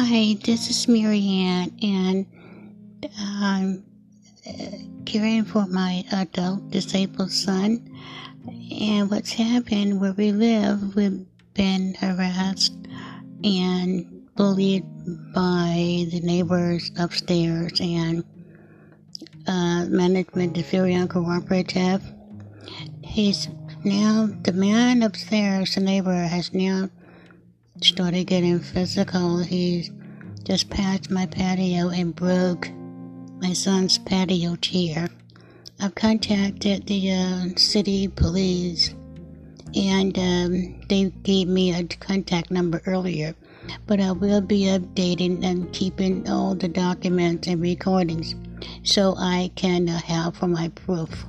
Hi, this is Marianne, and I'm uh, caring for my adult disabled son. And what's happened where we live, we've been harassed and bullied by the neighbors upstairs, and uh, management is very uncooperative. He's now, the man upstairs, the neighbor, has now started getting physical. He just passed my patio and broke my son's patio chair. I've contacted the uh, city police and um, they gave me a contact number earlier, but I will be updating and keeping all the documents and recordings so I can uh, have for my proof.